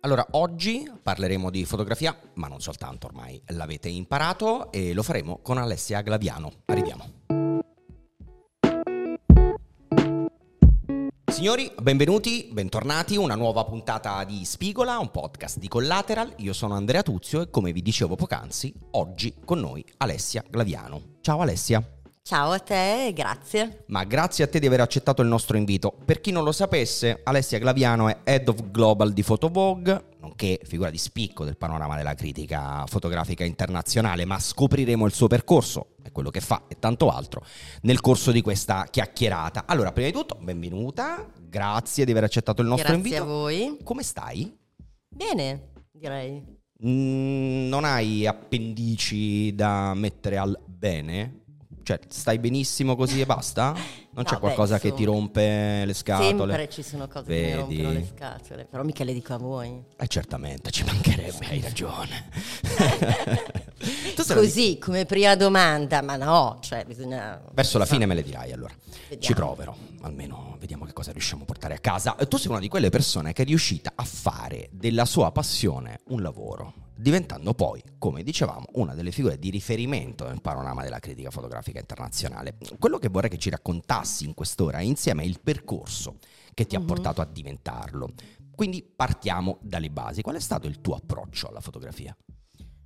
Allora, oggi parleremo di fotografia, ma non soltanto, ormai l'avete imparato e lo faremo con Alessia Glaviano. Arriviamo. Signori, benvenuti, bentornati, una nuova puntata di Spigola, un podcast di Collateral. Io sono Andrea Tuzio e come vi dicevo poc'anzi, oggi con noi Alessia Glaviano. Ciao Alessia. Ciao a te, grazie. Ma grazie a te di aver accettato il nostro invito. Per chi non lo sapesse, Alessia Glaviano è Head of Global di Photo Vogue, nonché figura di spicco del panorama della critica fotografica internazionale, ma scopriremo il suo percorso e quello che fa e tanto altro nel corso di questa chiacchierata. Allora, prima di tutto, benvenuta, grazie di aver accettato il nostro grazie invito. Grazie a voi. Come stai? Bene, direi. Mm, non hai appendici da mettere al bene? Cioè, stai benissimo così e basta? Non no, c'è qualcosa beh, che ti rompe le scatole? Sempre ci sono cose Vedi? che mi rompono le scatole, però mica le dico a voi. Eh certamente, ci mancherebbe, hai ragione. Così, come prima domanda, ma no, cioè bisogna... Verso la fine me le dirai allora. Vediamo. Ci proverò, almeno vediamo che cosa riusciamo a portare a casa. Tu sei una di quelle persone che è riuscita a fare della sua passione un lavoro diventando poi, come dicevamo, una delle figure di riferimento nel panorama della critica fotografica internazionale. Quello che vorrei che ci raccontassi in quest'ora è insieme il percorso che ti uh-huh. ha mhm. portato a diventarlo. Quindi partiamo dalle basi. Qual è stato il tuo approccio alla fotografia?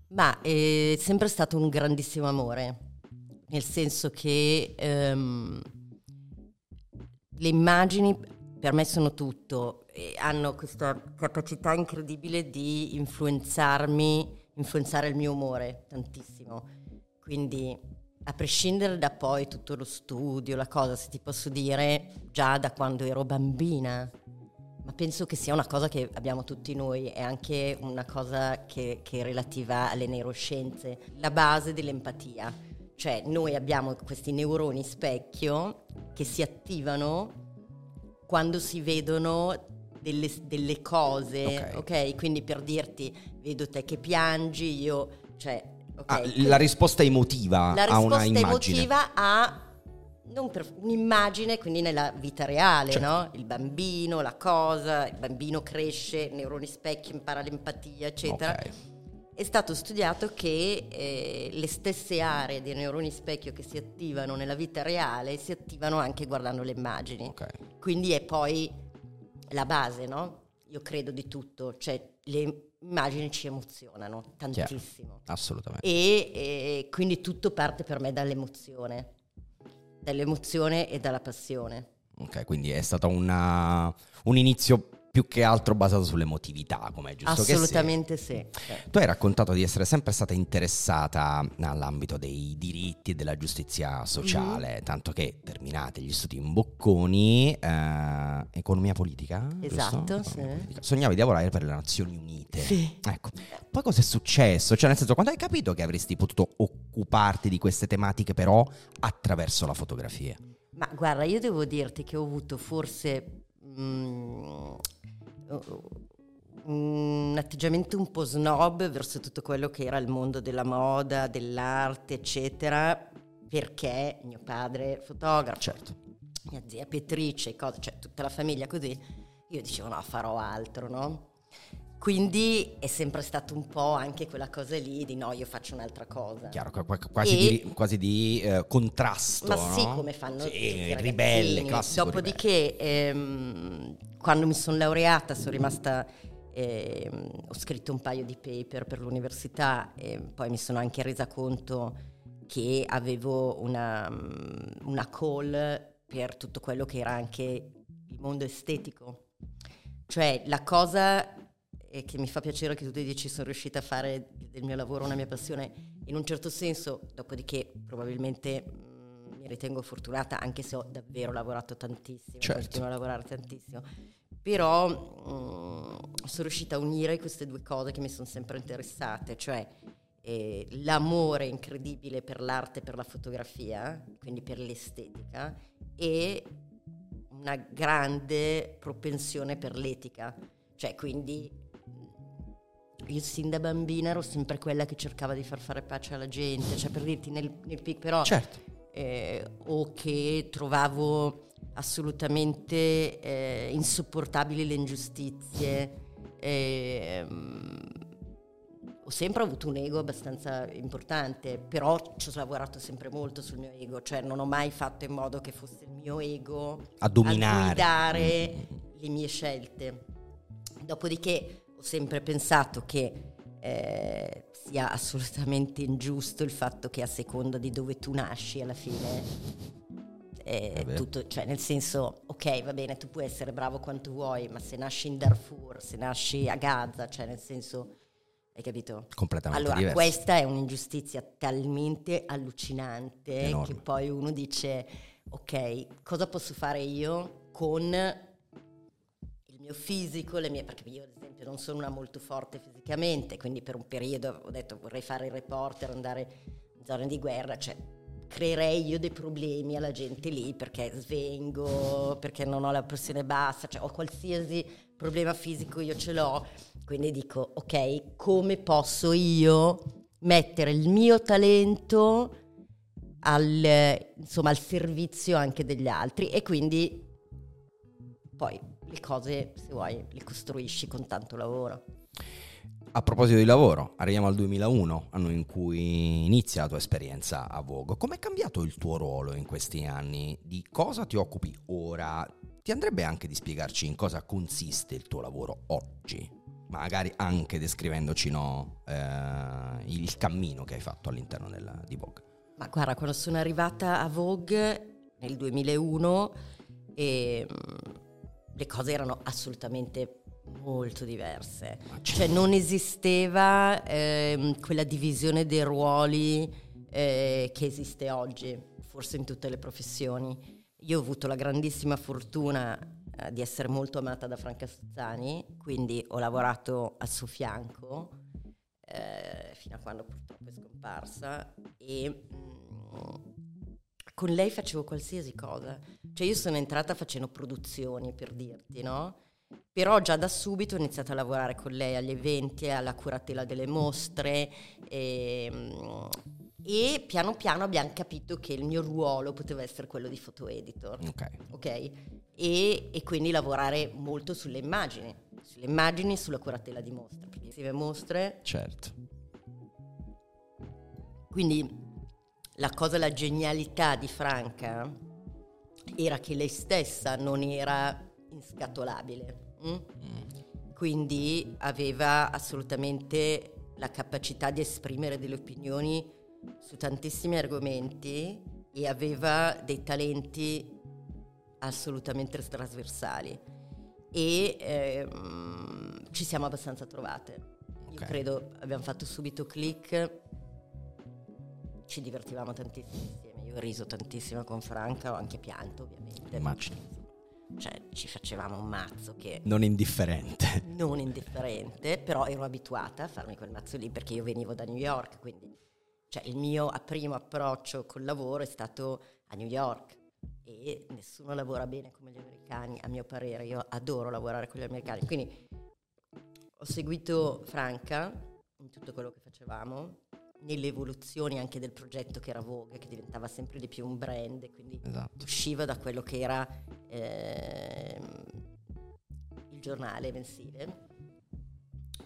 Ma è sempre stato un grandissimo amore, nel senso che um, le immagini per me sono tutto hanno questa capacità incredibile di influenzarmi, influenzare il mio umore tantissimo. Quindi a prescindere da poi tutto lo studio, la cosa, se ti posso dire, già da quando ero bambina, ma penso che sia una cosa che abbiamo tutti noi, è anche una cosa che, che è relativa alle neuroscienze, la base dell'empatia. Cioè noi abbiamo questi neuroni specchio che si attivano quando si vedono delle, delle cose, okay. ok? Quindi per dirti, vedo te che piangi, io, cioè, okay. ah, la risposta emotiva la a una immagine. La risposta emotiva a un'immagine, quindi nella vita reale, certo. no? Il bambino, la cosa, il bambino cresce, neuroni specchio, impara l'empatia, eccetera. Okay. È stato studiato che eh, le stesse aree dei neuroni specchio che si attivano nella vita reale si attivano anche guardando le immagini. Okay. Quindi è poi la base, no? Io credo di tutto, cioè le immagini ci emozionano tantissimo. Chiaro, assolutamente. E, e quindi tutto parte per me dall'emozione, dall'emozione e dalla passione. Ok, quindi è stato una, un inizio più che altro basato sull'emotività, come è giusto Assolutamente sì. Tu hai raccontato di essere sempre stata interessata all'ambito dei diritti e della giustizia sociale, mm-hmm. tanto che terminate gli studi in Bocconi, eh, economia politica? Esatto, sì. politica. Sognavi di lavorare per le Nazioni Unite. Sì. Ecco, poi cosa è successo? Cioè nel senso, quando hai capito che avresti potuto occuparti di queste tematiche però attraverso la fotografia? Ma guarda, io devo dirti che ho avuto forse... Mm, un atteggiamento un po' snob verso tutto quello che era il mondo della moda, dell'arte, eccetera, perché mio padre è fotografo, certo. mia zia Pietrice, cosa, cioè tutta la famiglia così, io dicevo no, farò altro, no? Quindi è sempre stato un po' anche quella cosa lì di no, io faccio un'altra cosa. Chiaro, quasi e, di, quasi di eh, contrasto. Ma no? sì, come fanno sì, ribelle, classico Dopodiché, ehm, quando mi sono laureata, sono rimasta. Eh, ho scritto un paio di paper per l'università e poi mi sono anche resa conto che avevo una, una call per tutto quello che era anche il mondo estetico. Cioè la cosa e che mi fa piacere che tu ti dici sono riuscita a fare del mio lavoro una mia passione in un certo senso, dopodiché probabilmente mh, mm, mi ritengo fortunata anche se ho davvero lavorato tantissimo, certo. continuo a lavorare tantissimo, però mh, mm, sono riuscita a unire queste due cose che mi sono sempre interessate, cioè eh, l'amore incredibile per l'arte e per la fotografia, quindi per l'estetica, e una grande propensione per l'etica, cioè quindi io sin da bambina ero sempre quella che cercava di far fare pace alla gente, cioè per dirti nel, nel però... Certo. Eh, o che trovavo assolutamente eh, insopportabili le ingiustizie, E, um, ho sempre avuto un ego abbastanza importante, però ci ho lavorato sempre molto sul mio ego, cioè non ho mai fatto in modo che fosse il mio ego a dominare a guidare mm. le mie scelte. Dopodiché ho sempre pensato che eh, sia assolutamente ingiusto il fatto che a seconda di dove tu nasci alla fine eh, tutto, cioè nel senso, ok, va bene, tu puoi essere bravo quanto vuoi, ma se nasci in Darfur, se nasci a Gaza, cioè nel senso, hai capito? Completamente allora, diverso. questa è un'ingiustizia talmente allucinante Enorme. che poi uno dice, ok, cosa posso fare io con il mio fisico, le mie, perché io ad esempio non sono una molto forte fisicamente, quindi per un periodo ho detto vorrei fare il reporter, andare in zone di guerra, cioè creerei io dei problemi alla gente lì perché svengo, perché non ho la pressione bassa, cioè ho qualsiasi problema fisico io ce l'ho, quindi dico ok, come posso io mettere il mio talento al, insomma, al servizio anche degli altri? E quindi poi le cose, se vuoi, le costruisci con tanto lavoro. A proposito di lavoro, arriviamo al 2001, anno in cui inizia la tua esperienza a Vogue. Com'è cambiato il tuo ruolo in questi anni? Di cosa ti occupi ora? Ti andrebbe anche di spiegarci in cosa consiste il tuo lavoro oggi? Magari anche descrivendoci no, eh, il cammino che hai fatto all'interno della, di Vogue. Ma guarda, quando sono arrivata a Vogue nel 2001, eh, le cose erano assolutamente molto diverse. Cioè non esisteva eh, quella divisione dei ruoli eh, che esiste oggi, forse in tutte le professioni. Io ho avuto la grandissima fortuna eh, di essere molto amata da Franca Stuzzani, quindi ho lavorato al suo fianco eh, fino a quando purtroppo è scomparsa e mh, mm, con lei facevo qualsiasi cosa. Cioè io sono entrata facendo produzioni, per dirti, no? Però già da subito ho iniziato a lavorare con lei agli eventi, alla curatela delle mostre e, ehm, e piano piano abbiamo capito che il mio ruolo poteva essere quello di photo editor. Ok. okay? E, e, quindi lavorare molto sulle immagini, sulle immagini e sulla curatela di mostre. Perché le mostre... Certo. Quindi la cosa, la genialità di Franca era che lei stessa non era inscatolabile. Mm? Quindi aveva assolutamente la capacità di esprimere delle opinioni su tantissimi argomenti e aveva dei talenti assolutamente trasversali e ehm, ci siamo abbastanza trovate. Okay. Io credo abbiamo fatto subito click, ci divertivamo tantissimo insieme, io ho riso tantissimo con Franca, ho anche pianto ovviamente. Immagino cioè ci facevamo un mazzo che... Non indifferente. Non indifferente, però ero abituata a farmi quel mazzo lì perché io venivo da New York, quindi cioè, il mio primo approccio col lavoro è stato a New York. E nessuno lavora bene come gli americani, a mio parere, io adoro lavorare con gli americani, quindi ho seguito Franca in tutto quello che facevamo nelle evoluzioni anche del progetto che era Vogue, che diventava sempre di più un brand, quindi esatto. usciva da quello che era eh, il giornale mensile.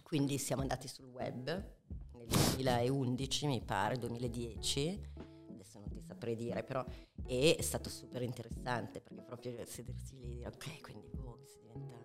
Quindi siamo andati sul web nel 2011, mi pare, 2010, adesso non ti saprei dire, però è stato super interessante perché proprio sedersi lì e dire ok, quindi Vogue si diventa,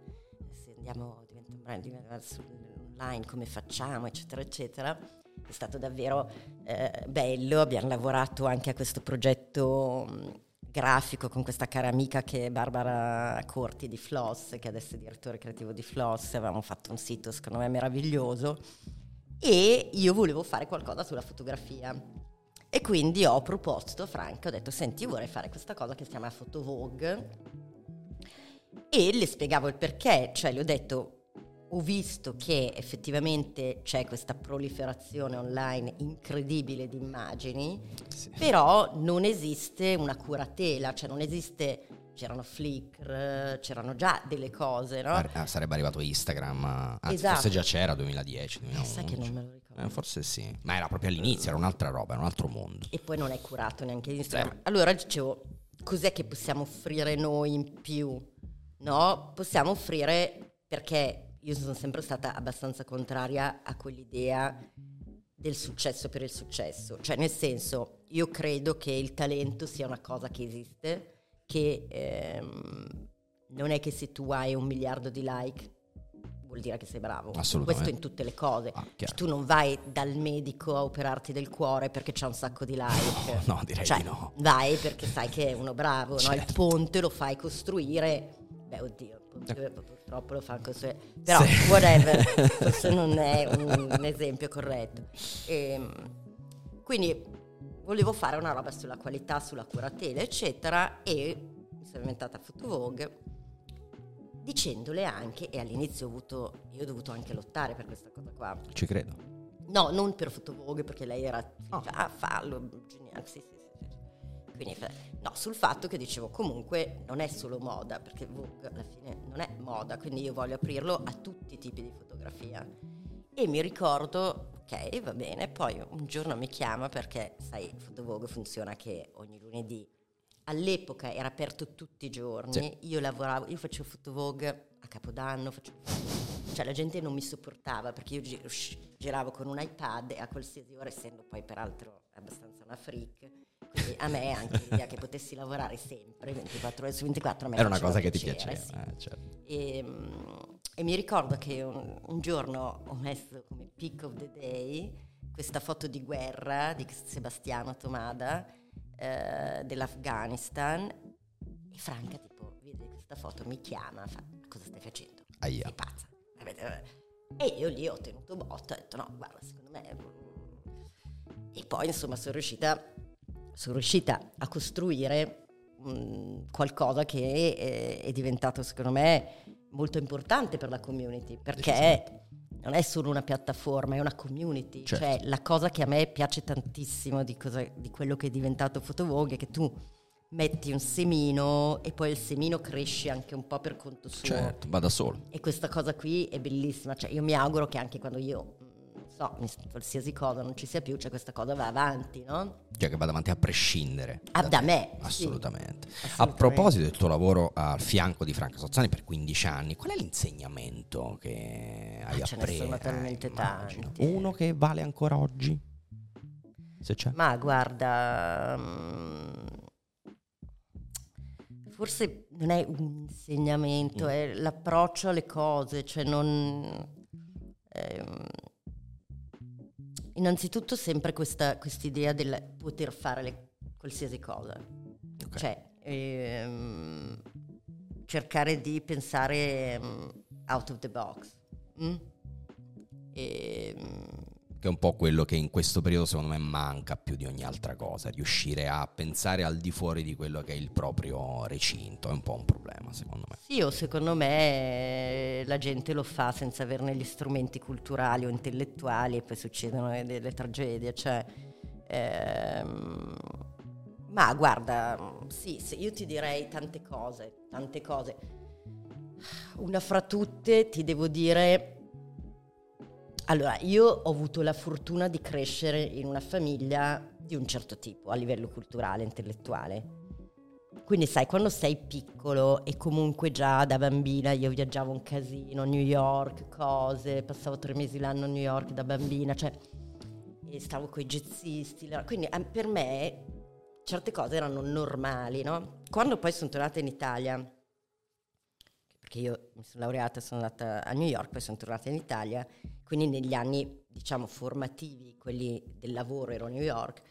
se andiamo, diventa un brand, diventa online, come facciamo, eccetera, eccetera è stato davvero eh, bello, abbiamo lavorato anche a questo progetto mm, grafico con questa cara amica che è Barbara Corti di Floss, che adesso è direttore creativo di Floss, avevamo fatto un sito secondo me meraviglioso. E io volevo fare qualcosa sulla fotografia. E quindi ho proposto a Franca, ho detto senti io vorrei fare questa cosa che si chiama Photo Vogue e le spiegavo il perché, cioè le ho detto ho visto che effettivamente c'è questa proliferazione online incredibile di immagini, sì. però non esiste una curatela, cioè non esiste c'erano Flickr, c'erano già delle cose, no? Ah, sarebbe arrivato Instagram, anzi esatto. forse già c'era 2010, 2011. Sai che non me lo ricordo. Eh, forse sì, ma era proprio all'inizio, era un'altra roba, era un altro mondo. E poi non è curato neanche Instagram. Eh. Allora dicevo, cos'è che possiamo offrire noi in più? No? Possiamo offrire perché io sono sempre stata abbastanza contraria a quell'idea del successo per il successo, cioè nel senso io credo che il talento sia una cosa che esiste, che ehm, non è che se tu hai un miliardo di like vuol dire che sei bravo. Assolutamente. Questo in tutte le cose. Ah, Cioè, tu non vai dal medico a operarti del cuore perché c'è un sacco di like. No, no, direi cioè, di no. Vai perché sai che è uno bravo, no? Il Certo. ponte lo fai costruire. Beh, oddio, il ponte purtroppo lo fa costruire. Però, Sì. whatever, forse non è un, esempio corretto. Ehm, quindi volevo fare una roba sulla qualità, sulla curatela, eccetera, e mi sono inventata Photo Vogue dicendole anche, e all'inizio ho avuto, io ho dovuto anche lottare per questa cosa qua. Ci credo. No, non per Photo Vogue perché lei era, Oh. ah fallo, geniale, sì, sì, sì. Quindi, no, sul fatto che dicevo comunque non è solo moda, perché Vogue alla fine non è moda, quindi io voglio aprirlo a tutti i tipi di fotografia. E mi ricordo, ok, va bene, poi un giorno mi chiama perché, sai, Photo Vogue funziona che ogni lunedì, all'epoca era aperto tutti i giorni, Sì. io lavoravo, io facevo Photo Vogue a Capodanno, facevo cioè la gente non mi sopportava perché io giravo con un iPad e a qualsiasi ora, essendo poi peraltro abbastanza una freak, quindi a me anche l'idea che potessi lavorare sempre 24 ore su 24 a me Era una cosa che ti piaceva. sì. eh, certo. E, mm, e mi ricordo che un, un giorno ho messo come peak of the day questa foto di guerra di Sebastiano Tomada eh, dell'Afghanistan e Franca tipo vede questa foto, mi chiama, fa cosa stai facendo? Aia. Sei pazza. E io lì ho tenuto botta, ho detto no, guarda, secondo me... mm". E poi insomma sono riuscita, sono riuscita a costruire mm, qualcosa che eh, è diventato secondo me molto importante per la community, perché non è solo una piattaforma, è una community. Certo. Cioè la cosa che a me piace tantissimo di, cosa- di quello che è diventato Photovogue è che tu metti un semino e poi il semino cresce anche un po' per conto suo. Certo, va da solo. E questa cosa qui è bellissima, cioè io mi auguro che anche quando io, so, qualsiasi cosa non ci sia più, cioè questa cosa va avanti, no? Cioè che vada avanti a prescindere. Ah, da te. me, sì. Assolutamente. A Assolutamente. proposito del tuo lavoro al fianco di Franca Sozzani per 15 anni, qual è l'insegnamento che hai Ah, ce ne appreso? sono talmente immagino. tanti. Uno che vale ancora oggi? Se c'è. Ma guarda, mm, forse non è un insegnamento, Mm. è l'approccio alle cose, cioè non... ehm, innanzitutto sempre questa idea del poter fare le- qualsiasi cosa. Ok. Cioè, ehm, cercare di pensare mm, out of the box. mm? Ehm, Che è un po' quello che in questo periodo secondo me manca più di ogni altra cosa, riuscire a pensare al di fuori di quello che è il proprio recinto, è un po' un problema secondo me. Sì, o secondo me la gente lo fa senza averne gli strumenti culturali o intellettuali e poi succedono delle tragedie. Cioè, ehm, ma guarda, sì, io ti direi tante cose, tante cose. Una fra tutte ti devo dire... Allora, io ho avuto la fortuna di crescere in una famiglia di un certo tipo a livello culturale, intellettuale. Quindi sai, quando sei piccolo e comunque già da bambina io viaggiavo un casino, New York, cose, passavo tre mesi l'anno a New York da bambina, cioè stavo con i jazzisti, quindi eh, per me certe cose erano normali, no? Quando poi sono tornata in Italia, perché io mi sono laureata, sono andata a New York, poi sono tornata in Italia, quindi negli anni diciamo formativi, quelli del lavoro ero a New York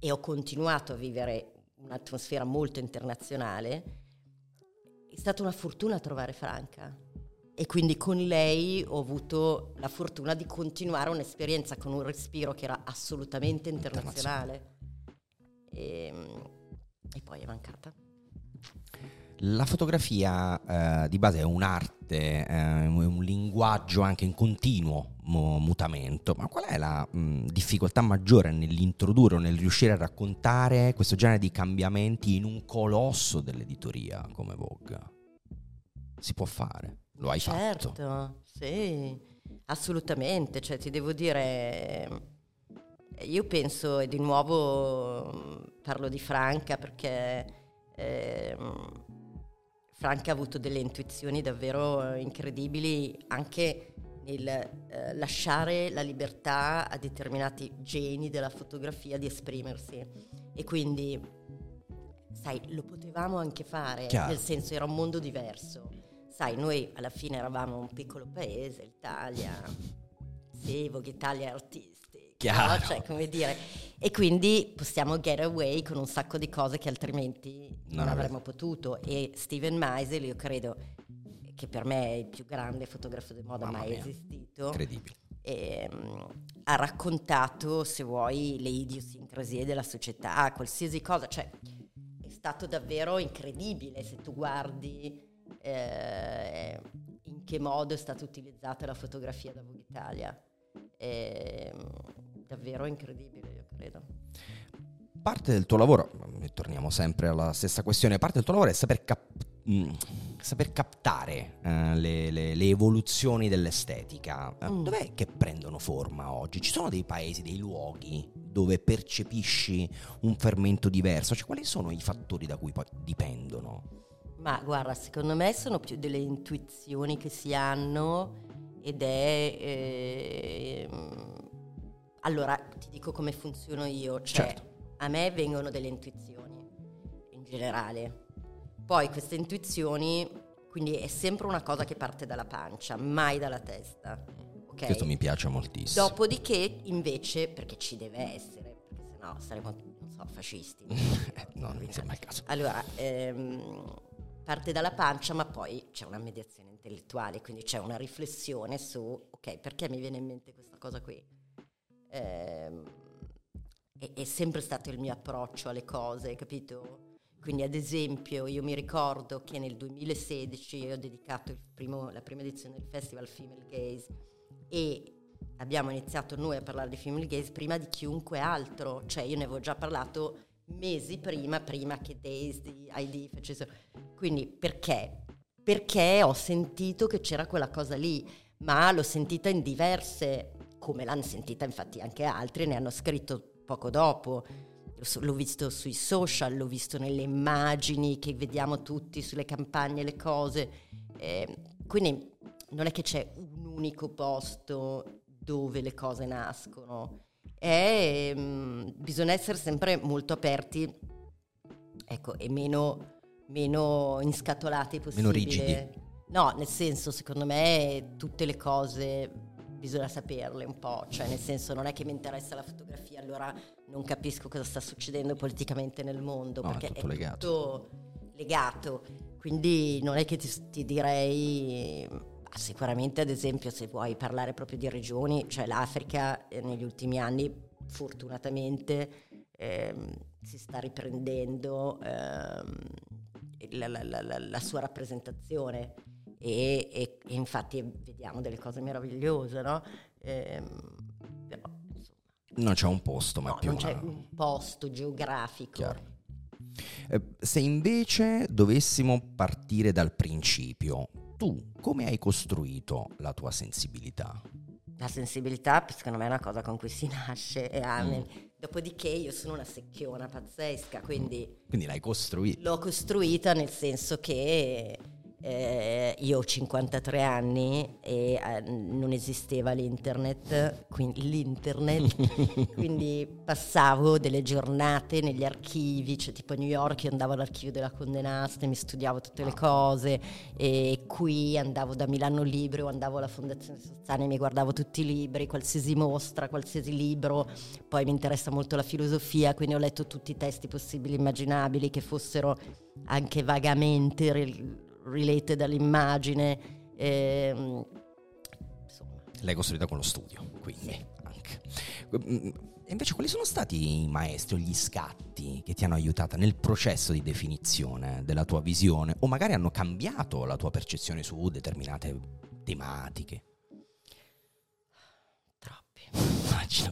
e ho continuato a vivere un'atmosfera molto internazionale, è stata una fortuna trovare Franca. E quindi con lei ho avuto la fortuna di continuare un'esperienza con un respiro che era assolutamente internazionale. E, e poi è mancata. La fotografia eh, di base è un'arte, eh, è un linguaggio anche in continuo mutamento, ma qual è la mh, difficoltà maggiore nell'introdurre o nel riuscire a raccontare questo genere di cambiamenti in un colosso dell'editoria come Vogue? Si può fare, lo hai certo, fatto. sì, assolutamente. Cioè, ti devo dire, io penso, e di nuovo mm, parlo di Franca perché ehm, Franca ha avuto delle intuizioni davvero eh, incredibili anche nel eh, lasciare la libertà a determinati geni della fotografia di esprimersi e quindi sai lo potevamo anche fare Chiaro. nel senso era un mondo diverso sai noi alla fine eravamo un piccolo paese l'Italia Sevo, Italia artistica Chiaro. no? cioè come dire e quindi possiamo get away con un sacco di cose che altrimenti non, Non avremmo potuto e Steven Meisel io credo che per me è il più grande fotografo di moda Mamma mai mia. esistito Incredibile. ehm, ha raccontato, se vuoi, le idiosincrasie della società, qualsiasi cosa, cioè è stato davvero incredibile se tu guardi eh, in che modo è stata utilizzata la fotografia da Vogue Italia. Ehm, davvero incredibile, io credo. Parte del tuo lavoro, e torniamo sempre alla stessa questione, parte del tuo lavoro è saper, cap- mm, saper captare eh, le, le- le evoluzioni dell'estetica. Eh, Mm. Dov'è che prendono forma oggi? Ci sono dei paesi, dei luoghi dove percepisci un fermento diverso? Cioè, quali sono i fattori da cui poi dipendono? Ma guarda, secondo me sono più delle intuizioni che si hanno ed è... ehm, allora, ti dico come funziono io, cioè Certo. a me vengono delle intuizioni in generale. Poi queste intuizioni, quindi è sempre una cosa che parte dalla pancia, mai dalla testa. ok? Questo mi piace moltissimo. Dopodiché, invece, perché ci deve essere, perché sennò saremo, non so, fascisti. no, non mi sembra il caso. Allora, ehm, parte dalla pancia, ma poi c'è una mediazione intellettuale, quindi c'è una riflessione su, ok, perché mi viene in mente questa cosa qui? Ehm, è, è sempre stato il mio approccio alle cose, capito? Quindi, ad esempio, io mi ricordo che nel 2016 ho dedicato primo- la prima edizione del festival Female Gaze e abbiamo iniziato noi a parlare di Female Gaze prima di chiunque altro, cioè io ne avevo già parlato mesi prima, prima che Days di ID facessero. Quindi perché? Perché ho sentito che c'era quella cosa lì, ma l'ho sentita in diverse, come l'hanno sentita infatti anche altri, ne hanno scritto poco dopo. L'ho visto sui social, l'ho visto nelle immagini che vediamo tutti sulle campagne, le cose. Eh, quindi non è che c'è un unico posto dove le cose nascono. È, mm, bisogna essere sempre molto aperti ecco, e meno, meno inscatolati possibile. rigidi. No, nel senso, secondo me tutte le cose bisogna saperle un po', cioè nel senso non è che mi interessa la fotografia, allora non capisco cosa sta succedendo politicamente nel mondo, No, è perché tutto legato. tutto legato. Quindi non è che ti, ti direi, ma sicuramente ad esempio se vuoi parlare proprio di regioni, cioè l'Africa eh, negli ultimi anni fortunatamente ehm, si sta riprendendo ehm, la- la- la- la sua rappresentazione e, e- e infatti vediamo delle cose meravigliose, no? Ehm, però, Non c'è un posto, ma no, più non c'è un posto geografico. Chiaro. Eh, Se invece dovessimo partire dal principio, tu come hai costruito la tua sensibilità? La sensibilità, secondo me, è una cosa con cui si nasce. E Mm. Dopodiché io sono una secchiona pazzesca, quindi Quindi l'hai costruita. l'ho costruita nel senso che eh, io ho 53 anni e eh, non esisteva l'internet, quindi, l'internet, quindi passavo delle giornate negli archivi, cioè tipo a New York io andavo all'archivio della Condenaste, mi studiavo tutte le cose e qui andavo da Milano Libro, andavo alla Fondazione Sozzani, mi guardavo tutti i libri, qualsiasi mostra, qualsiasi libro, poi mi interessa molto la filosofia, quindi ho letto tutti i testi possibili e immaginabili che fossero anche vagamente related all'immagine. ehm, insomma, L'hai costruita con lo studio, quindi anche. Mm, E invece quali sono stati i maestri o gli scatti che ti hanno aiutata nel processo di definizione della tua visione o magari hanno cambiato la tua percezione su determinate tematiche? troppi. Immagino.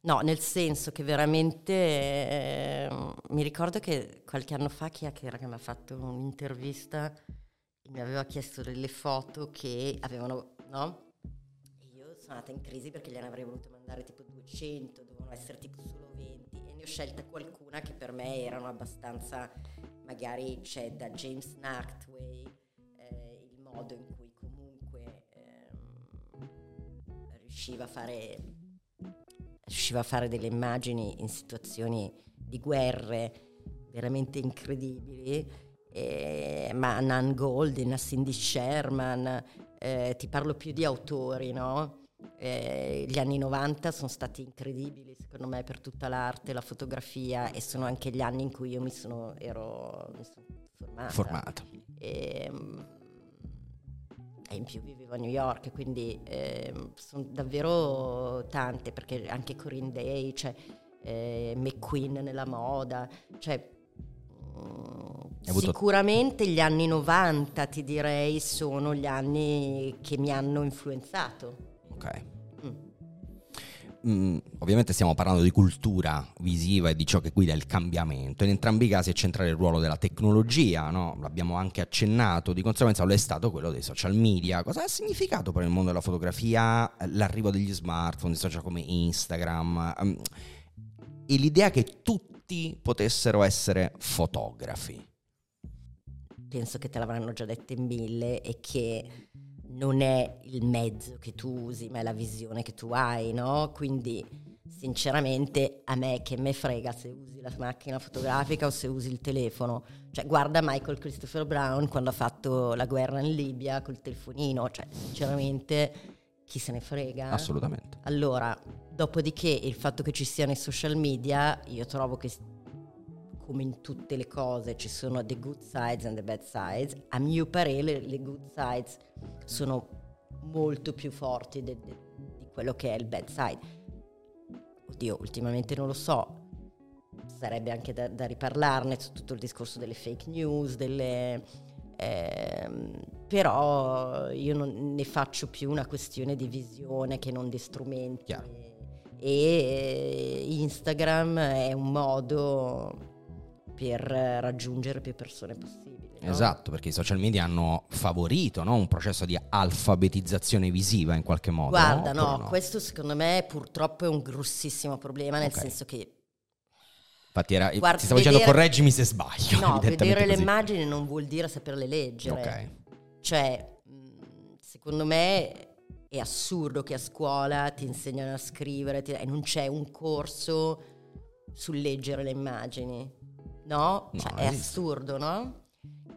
No, nel senso che veramente eh, mi ricordo che qualche anno fa chi era che mi ha fatto un'intervista e mi aveva chiesto delle foto che avevano, no? E io sono andata in crisi perché gliene avrei voluto mandare tipo 200, dovevano essere tipo solo 20 e ne ho scelta qualcuna che per me erano abbastanza magari c'è da James Nachtway eh, il modo in cui comunque ehm, riusciva a fare riusciva a fare delle immagini in situazioni di guerre veramente incredibili, eh, ma a Nan Goldin, Cindy Sherman, eh, ti parlo più di autori, no? Eh, gli anni 90 sono stati incredibili secondo me per tutta l'arte, la fotografia e sono anche gli anni in cui io mi sono, ero, mi sono formata. Formata. E, ehm, e, in più vivevo a New York, quindi eh, sono davvero tante, perché anche Corinne Day, cioè, eh, McQueen nella moda, cioè. Sicuramente gli anni 90, ti direi, sono gli anni che mi hanno influenzato. Ok. Mm. Mm, ovviamente stiamo parlando di cultura visiva e di ciò che guida il cambiamento. In entrambi i casi è centrale il ruolo della tecnologia, no? l'abbiamo anche accennato, di conseguenza lo è stato quello dei social media. Cosa ha significato per il mondo della fotografia l'arrivo degli smartphone, di social come Instagram? Um, e l'idea che tutti potessero essere fotografi. Penso che te l'avranno già detto in mille e che non è il mezzo che tu usi, ma è la visione che tu hai, no? Quindi sinceramente a me che me frega se usi la macchina fotografica o se usi il telefono. Cioè guarda Michael Christopher Brown quando ha fatto la guerra in Libia col telefonino, cioè sinceramente chi se ne frega? Assolutamente. Allora, dopodiché il fatto che ci siano i social media, io trovo che come in tutte le cose ci sono the good sides and the bad sides, a mio parere le good sides sono molto più forti de, de, di quello che è il bad side. Oddio, ultimamente non lo so, sarebbe anche da, da riparlarne su tutto il discorso delle fake news, delle eh, però io non ne faccio più una questione di visione che non di strumenti. Chiaro. E Instagram è un modo per raggiungere più persone possibili. No? Esatto, perché i social media hanno favorito no? un processo di alfabetizzazione visiva in qualche modo. Guarda, no, no, questo secondo me purtroppo è un grossissimo problema, nel okay. senso che Infatti era, Guarda, ti stavo vedere, dicendo correggimi se sbaglio. No, vedere così. le immagini non vuol dire saperle leggere. Ok. Cioè, secondo me è assurdo che a scuola ti insegnano a scrivere ti, e non c'è un corso sul leggere le immagini. No? no cioè, è assurdo, no?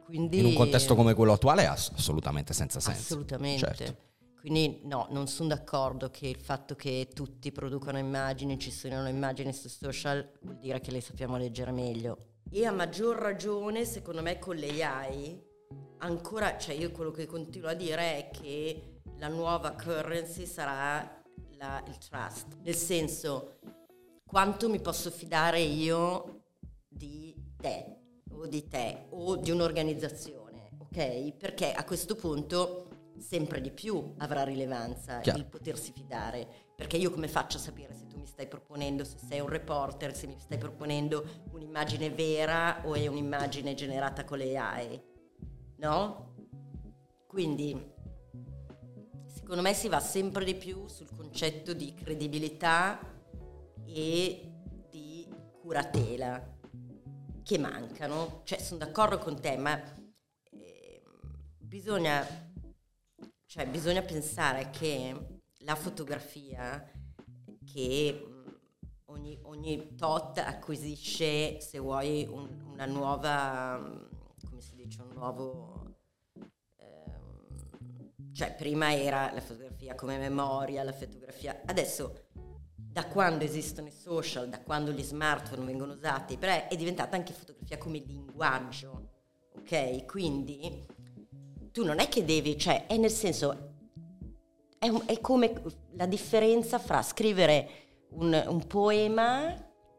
Quindi, In un contesto come quello attuale è assolutamente senza senso. Assolutamente. Certo. Quindi no, non sono d'accordo che il fatto che tutti producano immagini, ci siano immagini su social, vuol dire che le sappiamo leggere meglio. E a maggior ragione, secondo me, con le AI, ancora, cioè io quello che continuo a dire è che la nuova currency sarà la, il trust. Nel senso, quanto mi posso fidare io di te o di te o di un'organizzazione, ok? Perché a questo punto sempre di più avrà rilevanza Chiaro. il potersi fidare, perché io come faccio a sapere se tu mi stai proponendo, se sei un reporter, se mi stai proponendo un'immagine vera o è un'immagine generata con le AI, no? Quindi secondo me si va sempre di più sul concetto di credibilità e di curatela che mancano, cioè sono d'accordo con te, ma eh, bisogna cioè bisogna pensare che la fotografia che ogni, ogni tot acquisisce, se vuoi, un, una nuova, come si dice, un nuovo... Ehm, cioè prima era la fotografia come memoria, la fotografia... Adesso da quando esistono i social, da quando gli smartphone vengono usati, però è diventata anche fotografia come linguaggio, ok? Quindi tu non è che devi, cioè, è nel senso, è, un, è come la differenza fra scrivere un, un, poema,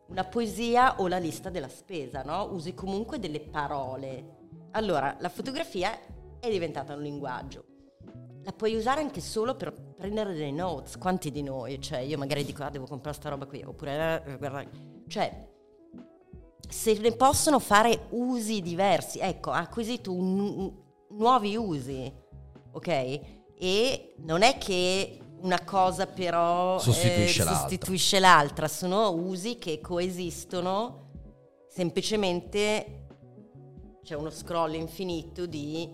una poesia o la lista della spesa, no? Usi comunque delle parole. Allora, la fotografia è diventata un linguaggio. La puoi usare anche solo per prendere delle notes. Quanti di noi? Cioè, io magari dico, ah, devo comprare sta roba qui, oppure, eh, guarda, cioè, se ne possono fare usi diversi. Ecco, ha acquisito un, un nuovi usi, ok? E non è che una cosa però sostituisce, eh, l'altra. sostituisce l'altra, sono usi che coesistono semplicemente c'è uno scroll infinito di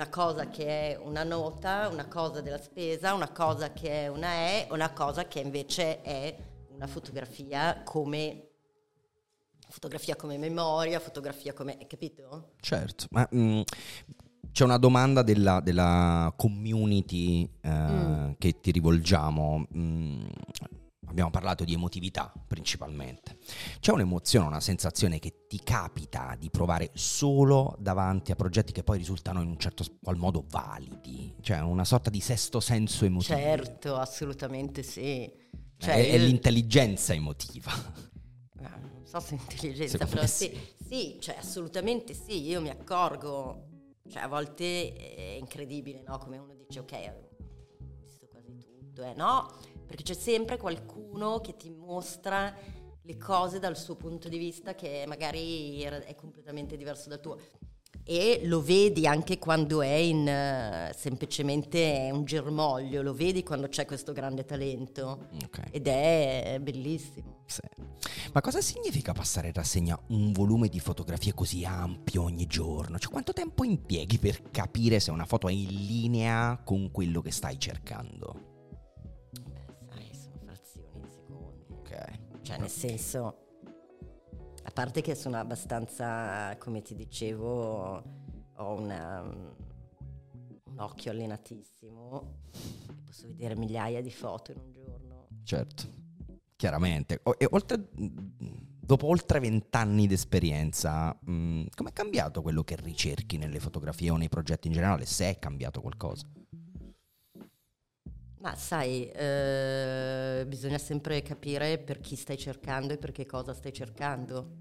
una cosa che è una nota, una cosa della spesa, una cosa che è una E, una cosa che invece è una fotografia come fotografia come memoria, fotografia come... capito? Certo, ma mh, mm, c'è una domanda della, della community eh, mm. che ti rivolgiamo. Mm, abbiamo parlato di emotività principalmente. C'è un'emozione, una sensazione che ti capita di provare solo davanti a progetti che poi risultano in un certo qual modo validi, cioè una sorta di sesto senso emotivo. Certo, assolutamente sì. Cioè, è, il... è l'intelligenza emotiva. Non so se intelligenza, Secondo però sì. sì, sì, cioè assolutamente sì, io mi accorgo, cioè a volte è incredibile, no? Come uno dice, ok, ho visto quasi tutto, eh, no? Perché c'è sempre qualcuno che ti mostra le cose dal suo punto di vista che magari è completamente diverso dal tuo e lo vedi anche quando è in uh, semplicemente un germoglio, lo vedi quando c'è questo grande talento okay. ed è bellissimo. Sì. Ma cosa significa passare in rassegna un volume di fotografie così ampio ogni giorno? Cioè quanto tempo impieghi per capire se una foto è in linea con quello che stai cercando? Cioè, nel senso, a parte che sono abbastanza, come ti dicevo, ho una, un occhio allenatissimo posso vedere migliaia di foto in un giorno. Certo, chiaramente. E oltre, dopo oltre vent'anni di esperienza, come è cambiato quello che ricerchi nelle fotografie o nei progetti in generale? Se è cambiato qualcosa? Ma sai, eh, bisogna sempre capire per chi stai cercando e per che cosa stai cercando.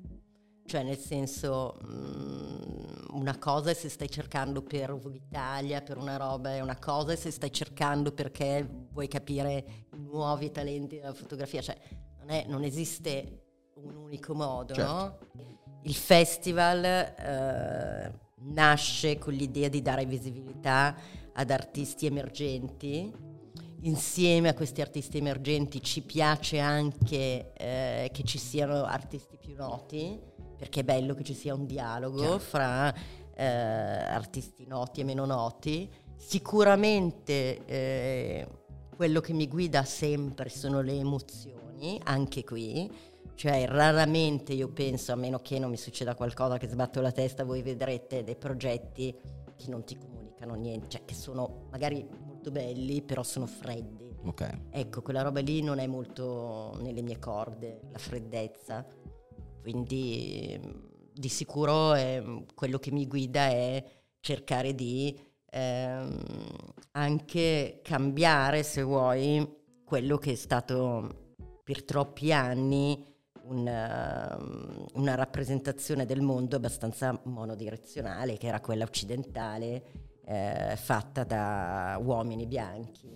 Cioè, nel senso, mh, mm, una cosa è se stai cercando per Italia, per una roba, è una cosa è se stai cercando perché vuoi capire i nuovi talenti della fotografia. Cioè, non, è, non esiste un unico modo, certo. no? Il festival eh, nasce con l'idea di dare visibilità ad artisti emergenti insieme a questi artisti emergenti ci piace anche eh, che ci siano artisti più noti, perché è bello che ci sia un dialogo Chiaro. fra eh, artisti noti e meno noti. Sicuramente eh, quello che mi guida sempre sono le emozioni, anche qui. Cioè, raramente io penso, a meno che non mi succeda qualcosa che sbatto la testa, voi vedrete dei progetti che non ti comunicano niente, cioè che sono magari molto belli, però sono freddi. Okay. Ecco, quella roba lì non è molto nelle mie corde, la freddezza. Quindi di sicuro eh, quello che mi guida è cercare di ehm, anche cambiare, se vuoi, quello che è stato per troppi anni una, una rappresentazione del mondo abbastanza monodirezionale, che era quella occidentale eh, fatta da uomini bianchi,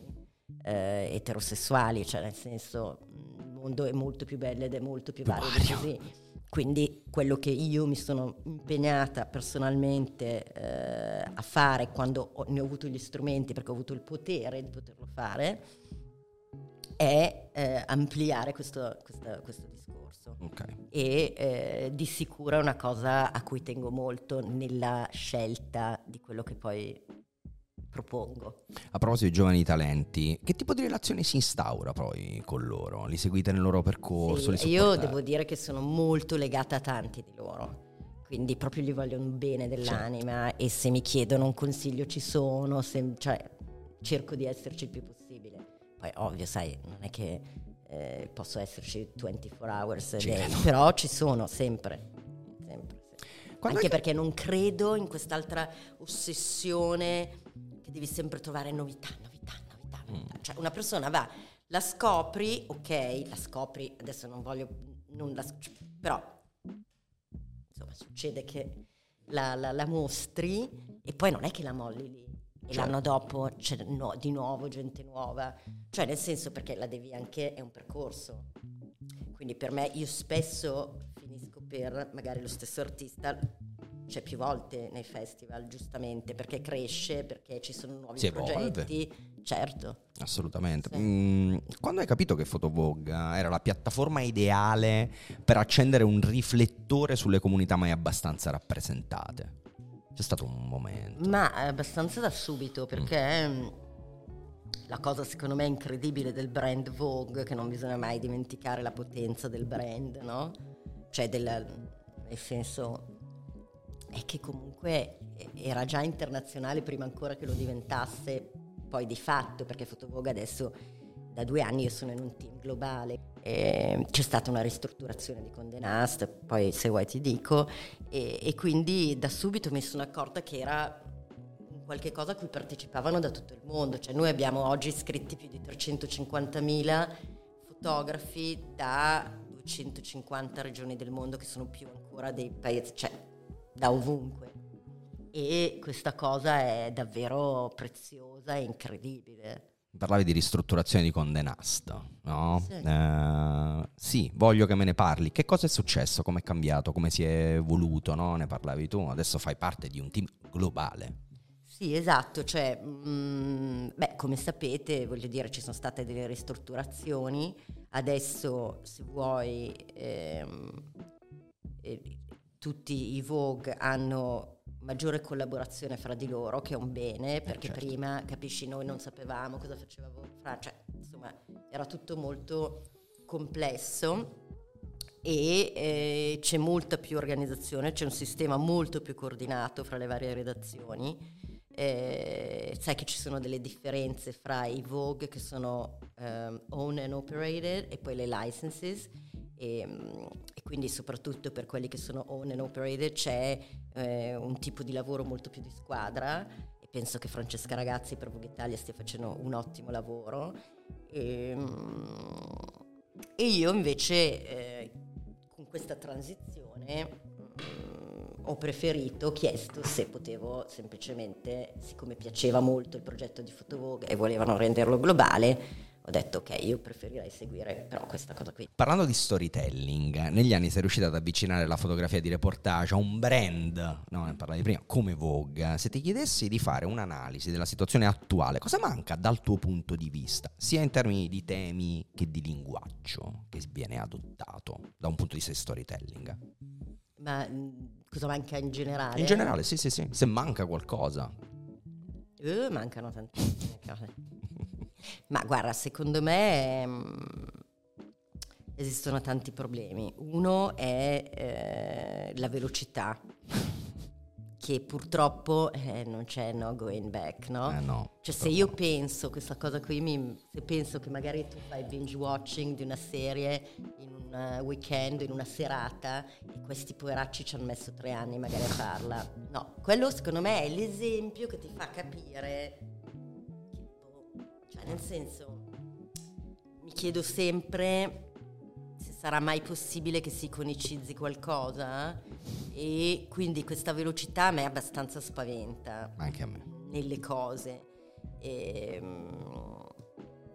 eh, eterosessuali, cioè nel senso il mondo è molto più bello ed è molto più vario di così. Quindi quello che io mi sono impegnata personalmente eh, a fare quando ho, ne ho avuto gli strumenti, perché ho avuto il potere di poterlo fare, è eh, ampliare questo, questo, questo discorso corso. Okay. E eh, di sicuro è una cosa a cui tengo molto nella scelta di quello che poi propongo. A proposito di giovani talenti, che tipo di relazione si instaura poi con loro? Li seguite nel loro percorso? Sì, io devo dire che sono molto legata a tanti di loro. Quindi proprio gli voglio un bene dell'anima certo. e se mi chiedono un consiglio ci sono, se, cioè cerco di esserci il più possibile. Poi ovvio, sai, non è che eh, posso esserci 24 hours a day, però ci sono sempre. sempre sì. Anche perché non credo in quest'altra ossessione che devi sempre trovare novità, novità, novità. novità. Mm. Cioè una persona va, la scopri, ok, la scopri, adesso non voglio, non la, però insomma succede che la, la, la mostri e poi non è che la molli lì e l'anno dopo c'è no, di nuovo gente nuova, cioè nel senso perché la devi anche, è un percorso. Quindi per me io spesso finisco per magari lo stesso artista c'è più volte nei festival, giustamente, perché cresce, perché ci sono nuovi si progetti. Evolve. Certo. Assolutamente. Sì. Mm, quando hai capito che Photovogue era la piattaforma ideale per accendere un riflettore sulle comunità mai abbastanza rappresentate? C'è stato un momento. Ma abbastanza da subito, perché mm. la cosa secondo me incredibile del brand Vogue, che non bisogna mai dimenticare la potenza del brand, no? Cioè, del, nel senso, è che comunque era già internazionale prima ancora che lo diventasse poi di fatto, perché Fotovoga adesso da due anni io sono in un team globale. E c'è stata una ristrutturazione di Conde Nast, poi se vuoi ti dico, e, e, quindi da subito mi sono accorta che era qualche cosa a cui partecipavano da tutto il mondo. Cioè noi abbiamo oggi iscritti più di 350.000 fotografi da 250 regioni del mondo che sono più ancora dei paesi, cioè da ovunque e questa cosa è davvero preziosa e incredibile. Parlavi di ristrutturazione di Conde Nast, no? Sì. Eh, sì. voglio che me ne parli. Che cosa è successo? Come è cambiato? Come si è evoluto? No? Ne parlavi tu, adesso fai parte di un team globale. Sì, esatto, cioè, mh, mm, beh, come sapete, voglio dire, ci sono state delle ristrutturazioni, adesso se vuoi ehm, eh, tutti i Vogue hanno maggiore collaborazione fra di loro, che è un bene, eh, perché certo. prima, capisci, noi non sapevamo cosa facevamo fra, cioè, insomma, era tutto molto complesso e eh, c'è molta più organizzazione, c'è un sistema molto più coordinato fra le varie redazioni. Eh, sai che ci sono delle differenze fra i Vogue che sono um, own and operated e poi le licenses e, e, quindi soprattutto per quelli che sono own and operated c'è eh, un tipo di lavoro molto più di squadra. E penso che Francesca Ragazzi per Vogue Italia stia facendo un ottimo lavoro. E, e io invece eh, con questa transizione mh, ho preferito, ho chiesto se potevo semplicemente, siccome piaceva molto il progetto di Fotovogue e volevano renderlo globale, ho detto ok, io preferirei seguire però questa cosa qui. Parlando di storytelling, negli anni sei riuscita ad avvicinare la fotografia di reportage a un brand, no, ne parlavi prima, come Vogue. Se ti chiedessi di fare un'analisi della situazione attuale, cosa manca dal tuo punto di vista, sia in termini di temi che di linguaggio che viene adottato da un punto di vista di storytelling? Ma mm, cosa manca in generale? In generale, sì, sì, sì. Se manca qualcosa. Uh, mancano tantissime cose. Ma guarda, secondo me mh, mm, esistono tanti problemi. Uno è eh, la velocità, che purtroppo eh, non c'è no going back, no? Eh no cioè se io penso, questa cosa qui, mi, se penso che magari tu fai binge watching di una serie in un weekend, in una serata, e questi poveracci ci hanno messo tre anni magari a farla. No, quello secondo me è l'esempio che ti fa capire nel senso, mi chiedo sempre se sarà mai possibile che si iconicizzi qualcosa e quindi questa velocità a me abbastanza spaventa. Anche a me. Nelle cose. E, um,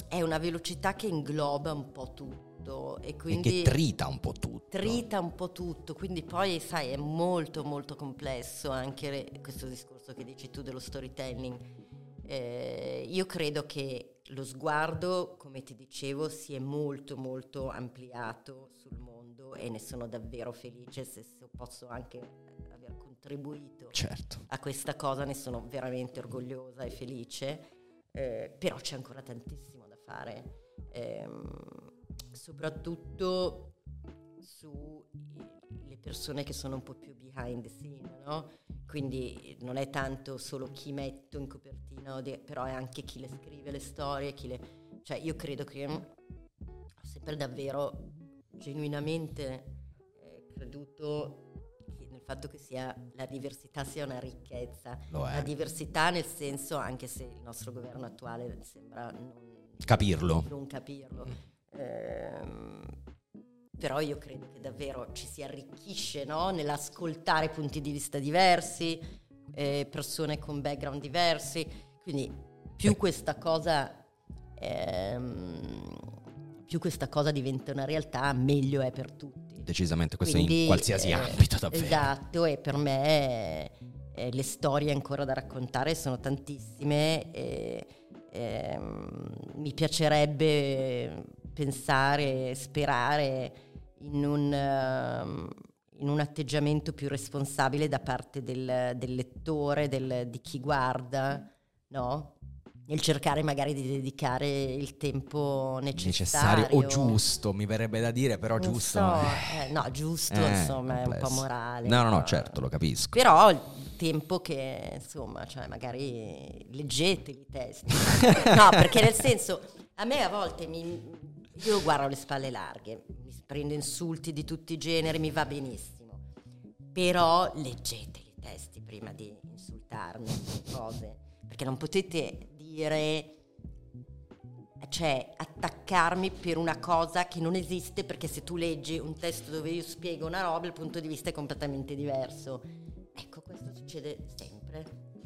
è una velocità che ingloba un po' tutto e quindi... E che trita un po' tutto. Trita un po' tutto, quindi poi sai è molto molto complesso anche questo discorso che dici tu dello storytelling. Eh, io credo che lo sguardo, come ti dicevo, si è molto molto ampliato sul mondo e ne sono davvero felice se, posso anche aver contribuito certo. a questa cosa, ne sono veramente orgogliosa e felice, eh, però c'è ancora tantissimo da fare, eh, soprattutto sulle persone che sono un po' più behind the scene, no? Quindi non è tanto solo chi metto in copertina, però è anche chi le scrive le storie, chi le... Cioè io credo che ho sempre davvero genuinamente eh, creduto nel fatto che sia, la diversità sia una ricchezza. La diversità nel senso, anche se il nostro governo attuale sembra non capirlo. Non capirlo. Mm. Però io credo che davvero ci si arricchisce no? nell'ascoltare punti di vista diversi, eh, persone con background diversi, quindi più questa cosa... Ehm, più questa cosa diventa una realtà, meglio è per tutti. Decisamente, questo Quindi, in qualsiasi eh, ambito davvero. Esatto, e per me eh, le storie ancora da raccontare sono tantissime. E, eh, mi piacerebbe pensare, sperare in un, uh, in un, atteggiamento più responsabile da parte del, del lettore, del, di chi guarda, no? nel cercare magari di dedicare il tempo necessario. necessario o giusto, mi verrebbe da dire, però non giusto. So, eh, no, giusto eh, insomma è un po' morale. No, no, no, certo, lo capisco. Però il tempo che insomma, cioè magari leggete i testi. no, perché nel senso, a me a volte mi, io guardo le spalle larghe, prendo insulti di tutti i generi, mi va benissimo. Però leggete i testi prima di insultarmi, cose, perché non potete dire cioè attaccarmi per una cosa che non esiste perché se tu leggi un testo dove io spiego una roba il punto di vista è completamente diverso. Ecco, questo succede sempre.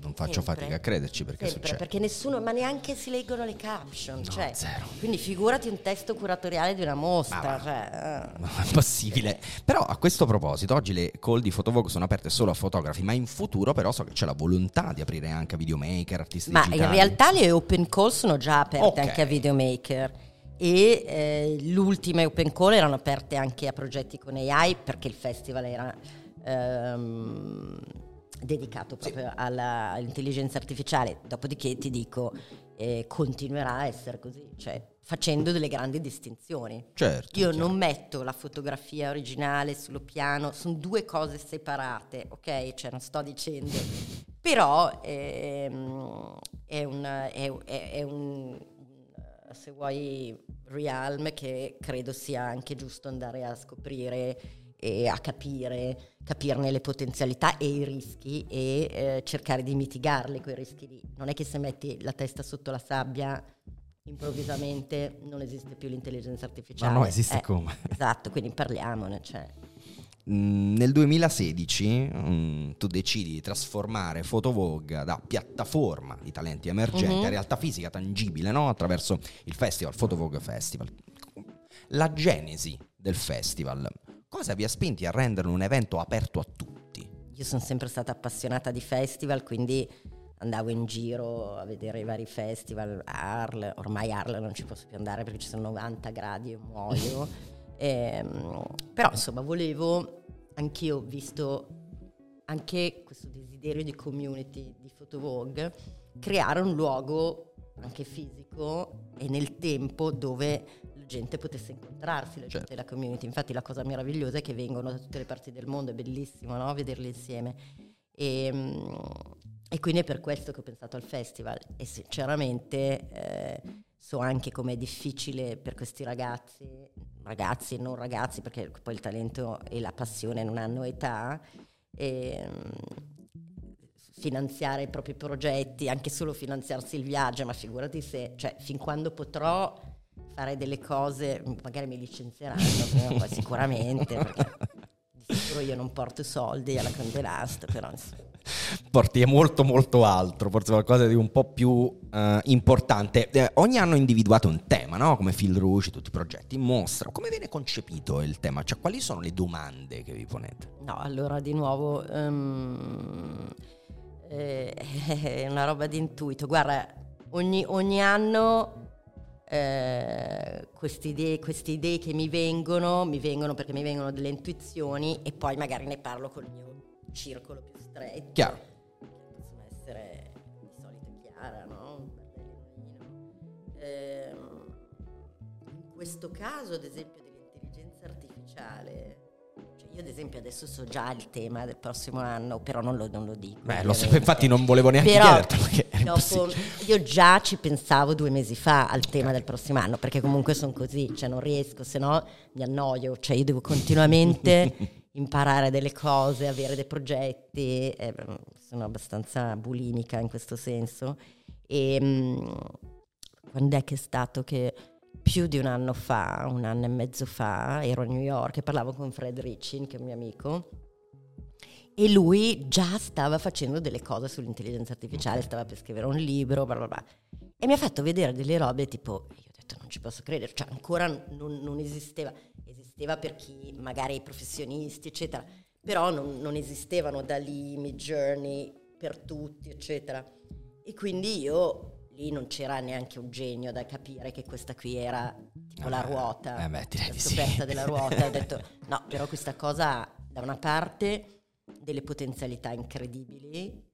Non faccio sempre. fatica a crederci perché sempre, succede. Perché nessuno, ma neanche si leggono le caption. No, cioè, zero. Quindi figurati un testo curatoriale di una mostra. Ma, cioè, uh. è possibile. Però a questo proposito, oggi le call di Photovogue sono aperte solo a fotografi, ma in futuro però so che c'è la volontà di aprire anche a videomaker, artisti ma digitali. Ma in realtà le open call sono già aperte okay. anche a videomaker e eh, le ultime open call erano aperte anche a progetti con AI perché il festival era... Um, dedicato proprio sì. alla, all'intelligenza artificiale. Dopodiché ti dico, eh, continuerà a essere così, cioè facendo delle grandi distinzioni. Certo, Io certo. non metto la fotografia originale sullo piano, sono due cose separate, ok? Cioè non sto dicendo, però ehm, è, un, è, è, è un, se vuoi, realm che credo sia anche giusto andare a scoprire e a capire, capirne le potenzialità e i rischi e eh, cercare di mitigarli quei rischi lì. Non è che se metti la testa sotto la sabbia improvvisamente non esiste più l'intelligenza artificiale. Ma no, esiste eh, come? Esatto, quindi parliamone. Cioè. Mm, nel 2016 mm, tu decidi di trasformare Photovogue da piattaforma di talenti emergenti mm-hmm. a realtà fisica tangibile no? attraverso il festival Photovogue Festival. La genesi del festival Cosa vi ha spinti a renderlo un evento aperto a tutti? Io sono sempre stata appassionata di festival, quindi andavo in giro a vedere i vari festival, Arl, ormai Arl non ci posso più andare perché ci sono 90 gradi e muoio, e, ehm, però insomma volevo, anch'io ho visto anche questo desiderio di community di Photovogue, creare un luogo anche fisico e nel tempo dove gente potesse incontrarsi, la gente certo. della community. Infatti la cosa meravigliosa è che vengono da tutte le parti del mondo, è bellissimo no? vederli insieme. E, ehm, e, quindi è per questo che ho pensato al festival e sinceramente eh, so anche com'è difficile per questi ragazzi, ragazzi e non ragazzi, perché poi il talento e la passione non hanno età, e, ehm, finanziare i propri progetti, anche solo finanziarsi il viaggio, ma figurati se, cioè, fin quando potrò fare delle cose, magari mi licenzieranno, poi sicuramente, perché di sicuro io non porto soldi alla Candelast, però insomma. Porti molto molto altro, forse qualcosa di un po' più uh, importante. Eh, ogni anno individuato un tema, no? come Phil Rouge, tutti i progetti in mostra. Come viene concepito il tema? Cioè, quali sono le domande che vi ponete? No, allora di nuovo um, eh, è una roba di intuito. Guarda, ogni, ogni anno eh, queste, idee, queste idee che mi vengono, mi vengono perché mi vengono delle intuizioni e poi magari ne parlo col mio circolo più stretto. Chiaro. Possono essere di solito Chiara, no? Eh, in questo caso, ad esempio, dell'intelligenza artificiale io ad esempio adesso so già il tema del prossimo anno, però non lo, non lo dico. Beh, lo so, infatti non volevo neanche però, dopo, io già ci pensavo due mesi fa al tema del prossimo anno, perché comunque sono così, cioè non riesco, se no mi annoio, cioè io devo continuamente imparare delle cose, avere dei progetti, eh, sono abbastanza bulimica in questo senso. E mh, mm, quando è che è stato che più di un anno fa, un anno e mezzo fa, ero a New York e parlavo con Fred Ricin, che è un mio amico, e lui già stava facendo delle cose sull'intelligenza artificiale, stava per scrivere un libro, bla bla bla. E mi ha fatto vedere delle robe tipo, io ho detto non ci posso credere, cioè ancora non, non esisteva, esisteva per chi, magari i professionisti, eccetera, però non, non esistevano da lì Mid Journey per tutti, eccetera. E quindi io lì non c'era neanche un genio da capire che questa qui era tipo la ruota, eh beh, la scoperta sì. della ruota. Ho detto no, però questa cosa ha da una parte delle potenzialità incredibili,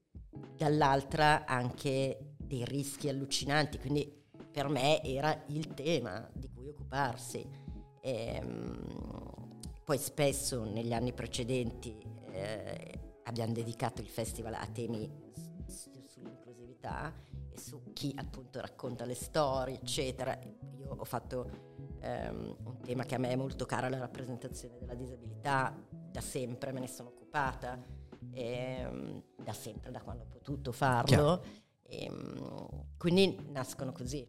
dall'altra anche dei rischi allucinanti, quindi per me era il tema di cui occuparsi. Ehm, poi spesso negli anni precedenti eh, abbiamo dedicato il festival a temi s- sull'inclusività e su chi appunto racconta le storie, eccetera. Io ho fatto ehm, un tema che a me è molto caro, la rappresentazione della disabilità, da sempre me ne sono occupata, ehm, da sempre, da quando ho potuto farlo. Ehm, quindi nascono così.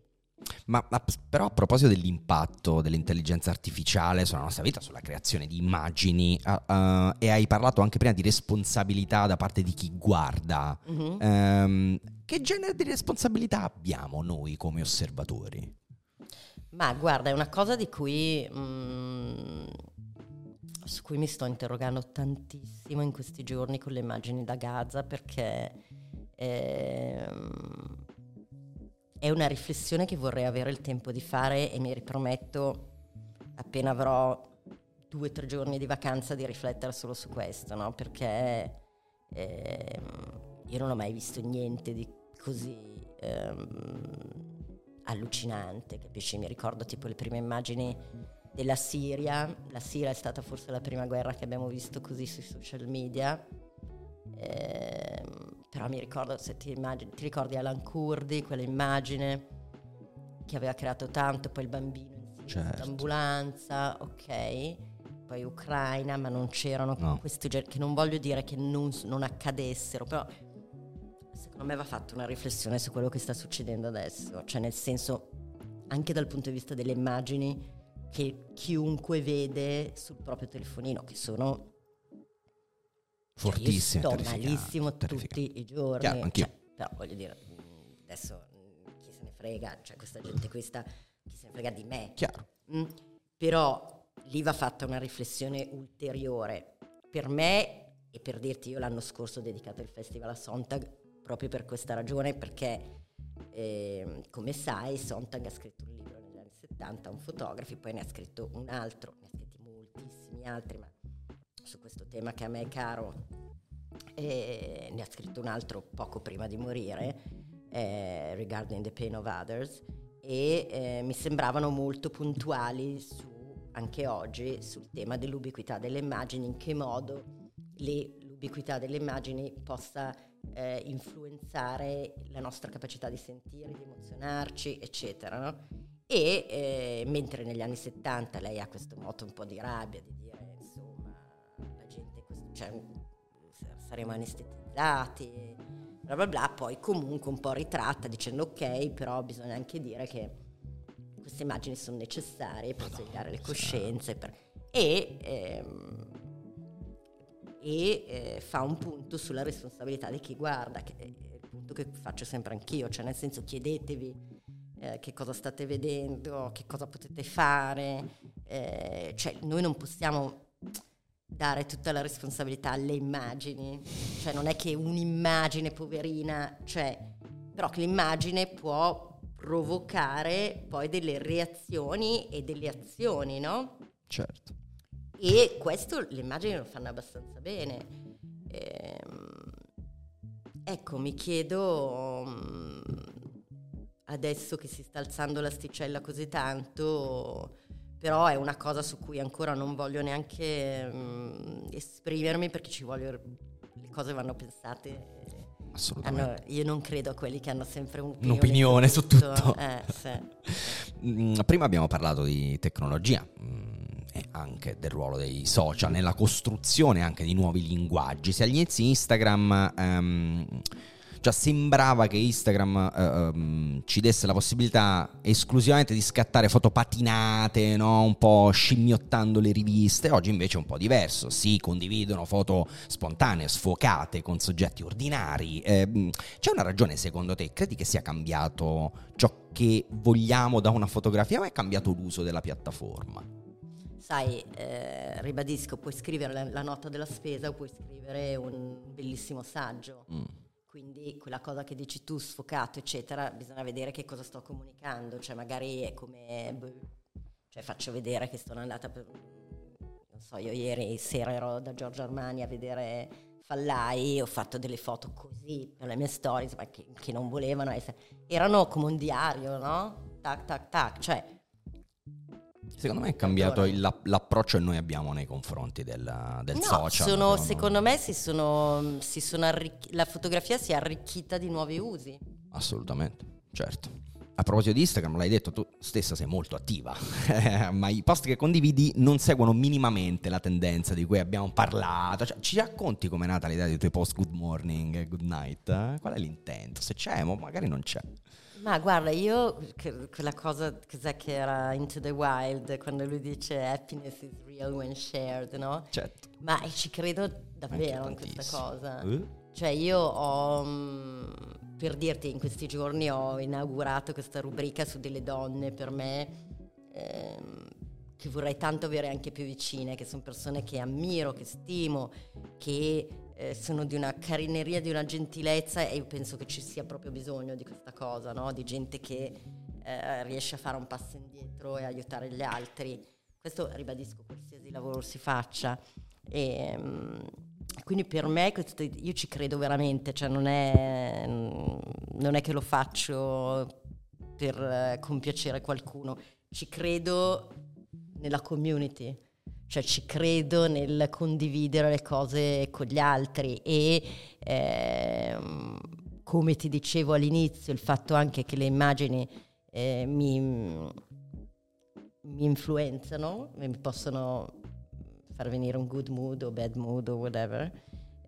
Ma, ma però a proposito dell'impatto dell'intelligenza artificiale sulla nostra vita, sulla creazione di immagini, uh, uh, e hai parlato anche prima di responsabilità da parte di chi guarda, Mhm. ehm, che genere di responsabilità abbiamo noi come osservatori? Ma guarda, è una cosa di cui, mm, su cui mi sto interrogando tantissimo in questi giorni con le immagini da Gaza perché ehm, è una riflessione che vorrei avere il tempo di fare e mi riprometto appena avrò due o tre giorni di vacanza di riflettere solo su questo, no? Perché ehm, io non ho mai visto niente di così ehm, allucinante, capisci? Mi ricordo tipo le prime immagini della Siria, la Siria è stata forse la prima guerra che abbiamo visto così sui social media, Ehm, però mi ricordo, se ti, immagini, ti ricordi Alan Kurdi, quella immagine che aveva creato tanto, poi il bambino in Certo. ambulanza, ok, poi Ucraina, ma non c'erano No. questi generi, che non voglio dire che non, non accadessero, però secondo me va fatta una riflessione su quello che sta succedendo adesso, cioè nel senso, anche dal punto di vista delle immagini che chiunque vede sul proprio telefonino, che sono cioè, Fortissime, io sto malissimo tutti i giorni. Chiaro, cioè, però voglio dire, mh, adesso mh, chi se ne frega, cioè questa gente questa, chi se ne frega di me. Chiaro. Mm, Però lì va fatta una riflessione ulteriore. Per me, e per dirti, io l'anno scorso ho dedicato il festival a Sontag proprio per questa ragione, perché ehm, come sai Sontag ha scritto un libro negli anni 70, un fotografo, poi ne ha scritto un altro, ne ha scritti moltissimi altri, ma su questo tema che a me è caro, e ne ha scritto un altro poco prima di morire, eh, Regarding the Pain of Others, e eh, mi sembravano molto puntuali su, anche oggi sul tema dell'ubiquità delle immagini, in che modo le- l'ubiquità delle immagini possa eh, influenzare la nostra capacità di sentire, di emozionarci, eccetera. no? E eh, mentre negli anni 70 lei ha questo moto un po' di rabbia, di dire insomma la gente, cioè, saremo anestetizzati, bla bla bla, poi comunque un po' ritratta dicendo ok, però bisogna anche dire che queste immagini sono necessarie per svegliare le coscienze per- e, ehm, e eh, fa un punto sulla responsabilità di chi guarda, che è il punto che faccio sempre anch'io, cioè nel senso chiedetevi eh, che cosa state vedendo, che cosa potete fare, eh, cioè noi non possiamo dare tutta la responsabilità alle immagini, cioè non è che un'immagine poverina, cioè, però che l'immagine può provocare poi delle reazioni e delle azioni, no? Certo. E questo le immagini lo fanno abbastanza bene. Ehm, ecco, mi chiedo mm, adesso che si sta alzando l'asticella così tanto, però è una cosa su cui ancora non voglio neanche mm, esprimermi perché ci voglio, le cose vanno pensate. Assolutamente. hanno- io non credo a quelli che hanno sempre un'opinione, Un'opinione su tutto. Eh, sì. Mm, Prima abbiamo parlato di tecnologia anche del ruolo dei social nella costruzione anche di nuovi linguaggi. Se agli inizi Instagram ehm, già sembrava che Instagram eh, ehm, ci desse la possibilità esclusivamente di scattare foto patinate, no? un po' scimmiottando le riviste, oggi invece è un po' diverso. Si condividono foto spontanee, sfocate, con soggetti ordinari. Ehm, c'è una ragione secondo te? Credi che sia cambiato ciò che vogliamo da una fotografia o è cambiato l'uso della piattaforma? Sai, eh, ribadisco, puoi scrivere la, la nota della spesa o puoi scrivere un bellissimo saggio. Mm. quindi quella cosa che dici tu, sfocato, eccetera, bisogna vedere che cosa sto comunicando, cioè magari è come, boh, cioè faccio vedere che sono andata per, non so, io ieri sera ero da Giorgio Armani a vedere Fallai, ho fatto delle foto così per le mie stories, ma che, che non volevano essere, erano come un diario, no? Tac, tac, tac, cioè Secondo me è cambiato il, l'approccio che noi abbiamo nei confronti del, del no, social. Sono, secondo me si sono, si sono arricch- la fotografia si è arricchita di nuovi usi. Assolutamente, certo. A proposito di Instagram, l'hai detto tu stessa, sei molto attiva, ma i post che condividi non seguono minimamente la tendenza di cui abbiamo parlato. Cioè, ci racconti com'è nata l'idea dei tuoi post good morning good night? Qual è l'intento? Se c'è, ma magari non c'è. Ma guarda, io quella cosa, che era Into the Wild, quando lui dice happiness is real when shared, no? Certo. Ma ci credo davvero in questa cosa. Uh? Cioè io ho, mm, per dirti, in questi giorni ho inaugurato questa rubrica su delle donne per me, ehm, che vorrei tanto avere anche più vicine, che sono persone che ammiro, che stimo, che eh, sono di una carineria, di una gentilezza e io penso che ci sia proprio bisogno di questa cosa, no? di gente che eh, riesce a fare un passo indietro e aiutare gli altri. Questo ribadisco qualsiasi lavoro si faccia. E, um, quindi per me questo, io ci credo veramente, cioè non è, non è che lo faccio per eh, compiacere qualcuno, ci credo nella community cioè ci credo nel condividere le cose con gli altri e ehm, come ti dicevo all'inizio, il fatto anche che le immagini eh, mi, mi influenzano, mi possono far venire un good mood o bad mood o whatever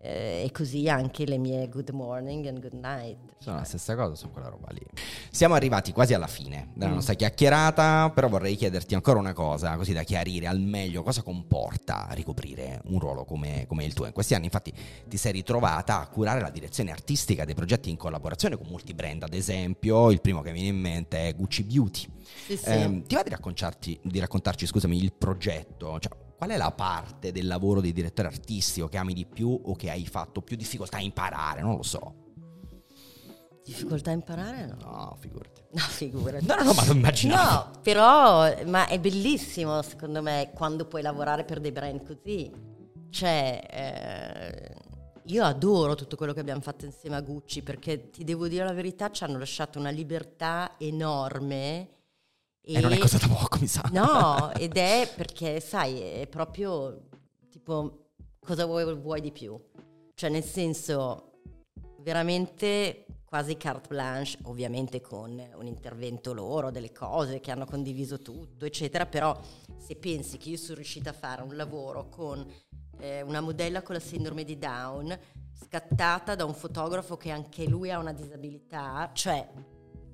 e così anche le mie good morning and good night. Sono la stessa cosa su quella roba lì. Siamo arrivati quasi alla fine della mm. nostra chiacchierata, però vorrei chiederti ancora una cosa, così da chiarire al meglio cosa comporta ricoprire un ruolo come, come il tuo. In questi anni infatti ti sei ritrovata a curare la direzione artistica dei progetti in collaborazione con molti brand, ad esempio il primo che mi viene in mente è Gucci Beauty. Sì, sì. Eh, ti va di raccontarci, di raccontarci scusami, il progetto? Cioè, qual è la parte del lavoro di direttore artistico che ami di più o che hai fatto più difficoltà a imparare? Non lo so. Difficoltà a imparare? No, no figurati. No, figurati. No, no, no, ma lo immaginavo. No, però, ma è bellissimo secondo me quando puoi lavorare per dei brand così. Cioè, eh, io adoro tutto quello che abbiamo fatto insieme a Gucci perché ti devo dire la verità, ci hanno lasciato una libertà enorme e, e non è cosa da poco, mi sa. No, ed è perché, sai, è proprio tipo cosa vuoi, vuoi di più? Cioè, nel senso, veramente quasi carte blanche, ovviamente con un intervento loro, delle cose che hanno condiviso tutto, eccetera, però se pensi che io sono riuscita a fare un lavoro con eh, una modella con la sindrome di Down, scattata da un fotografo che anche lui ha una disabilità, cioè,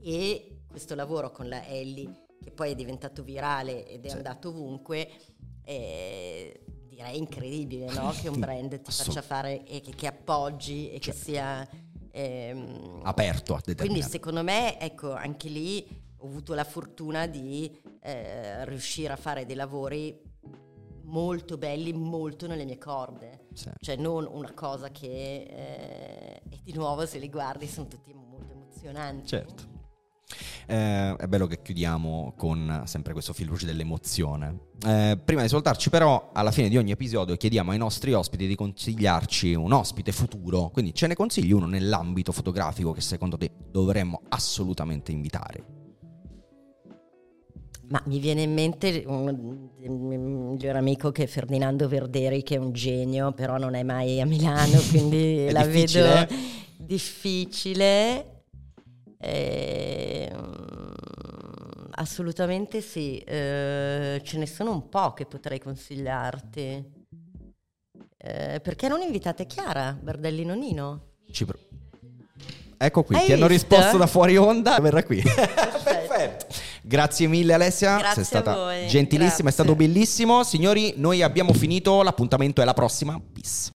e questo lavoro con la Ellie che poi è diventato virale ed è sì. andato ovunque, eh, direi incredibile no? che un brand ti faccia fare e che, che appoggi e cioè. che sia... Ehm, aperto a Quindi secondo me, ecco, anche lì ho avuto la fortuna di eh, riuscire a fare dei lavori molto belli, molto nelle mie corde. Sì. Cioè non una cosa che... Eh, e di nuovo se li guardi sono tutti molto emozionanti. Certo. Eh, è bello che chiudiamo con sempre questo fil rouge dell'emozione. Eh, prima di salutarci però, alla fine di ogni episodio chiediamo ai nostri ospiti di consigliarci un ospite futuro, quindi ce ne consigli uno nell'ambito fotografico che secondo te dovremmo assolutamente invitare. Ma mi viene in mente un, un miglior amico che è Ferdinando Verderi, che è un genio, però non è mai a Milano, quindi la difficile. vedo difficile. Eh, assolutamente sì, eh, ce ne sono un po' che potrei consigliarti. Eh, perché non invitate Chiara Bardelli Nonino? Pro- ecco qui, Hai ti visto? hanno risposto da fuori onda, verrà qui. Perfetto. Grazie mille Alessia, Grazie sei stata voi. gentilissima, Grazie. è stato bellissimo. Signori, noi abbiamo finito, l'appuntamento è la prossima. Peace.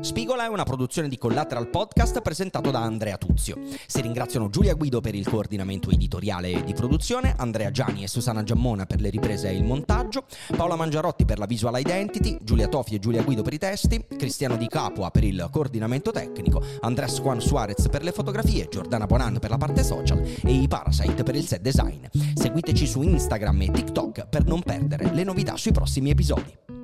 Spigola è una produzione di Collateral Podcast presentato da Andrea Tuzio. Si ringraziano Giulia Guido per il coordinamento editoriale e di produzione, Andrea Gianni e Susana Giammona per le riprese e il montaggio, Paola Mangiarotti per la visual identity, Giulia Tofi e Giulia Guido per i testi, Cristiano Di Capua per il coordinamento tecnico, Andres Juan Suarez per le fotografie, Giordana Bonan per la parte social e i Parasite per il set design. Seguiteci su Instagram e TikTok per non perdere le novità sui prossimi episodi.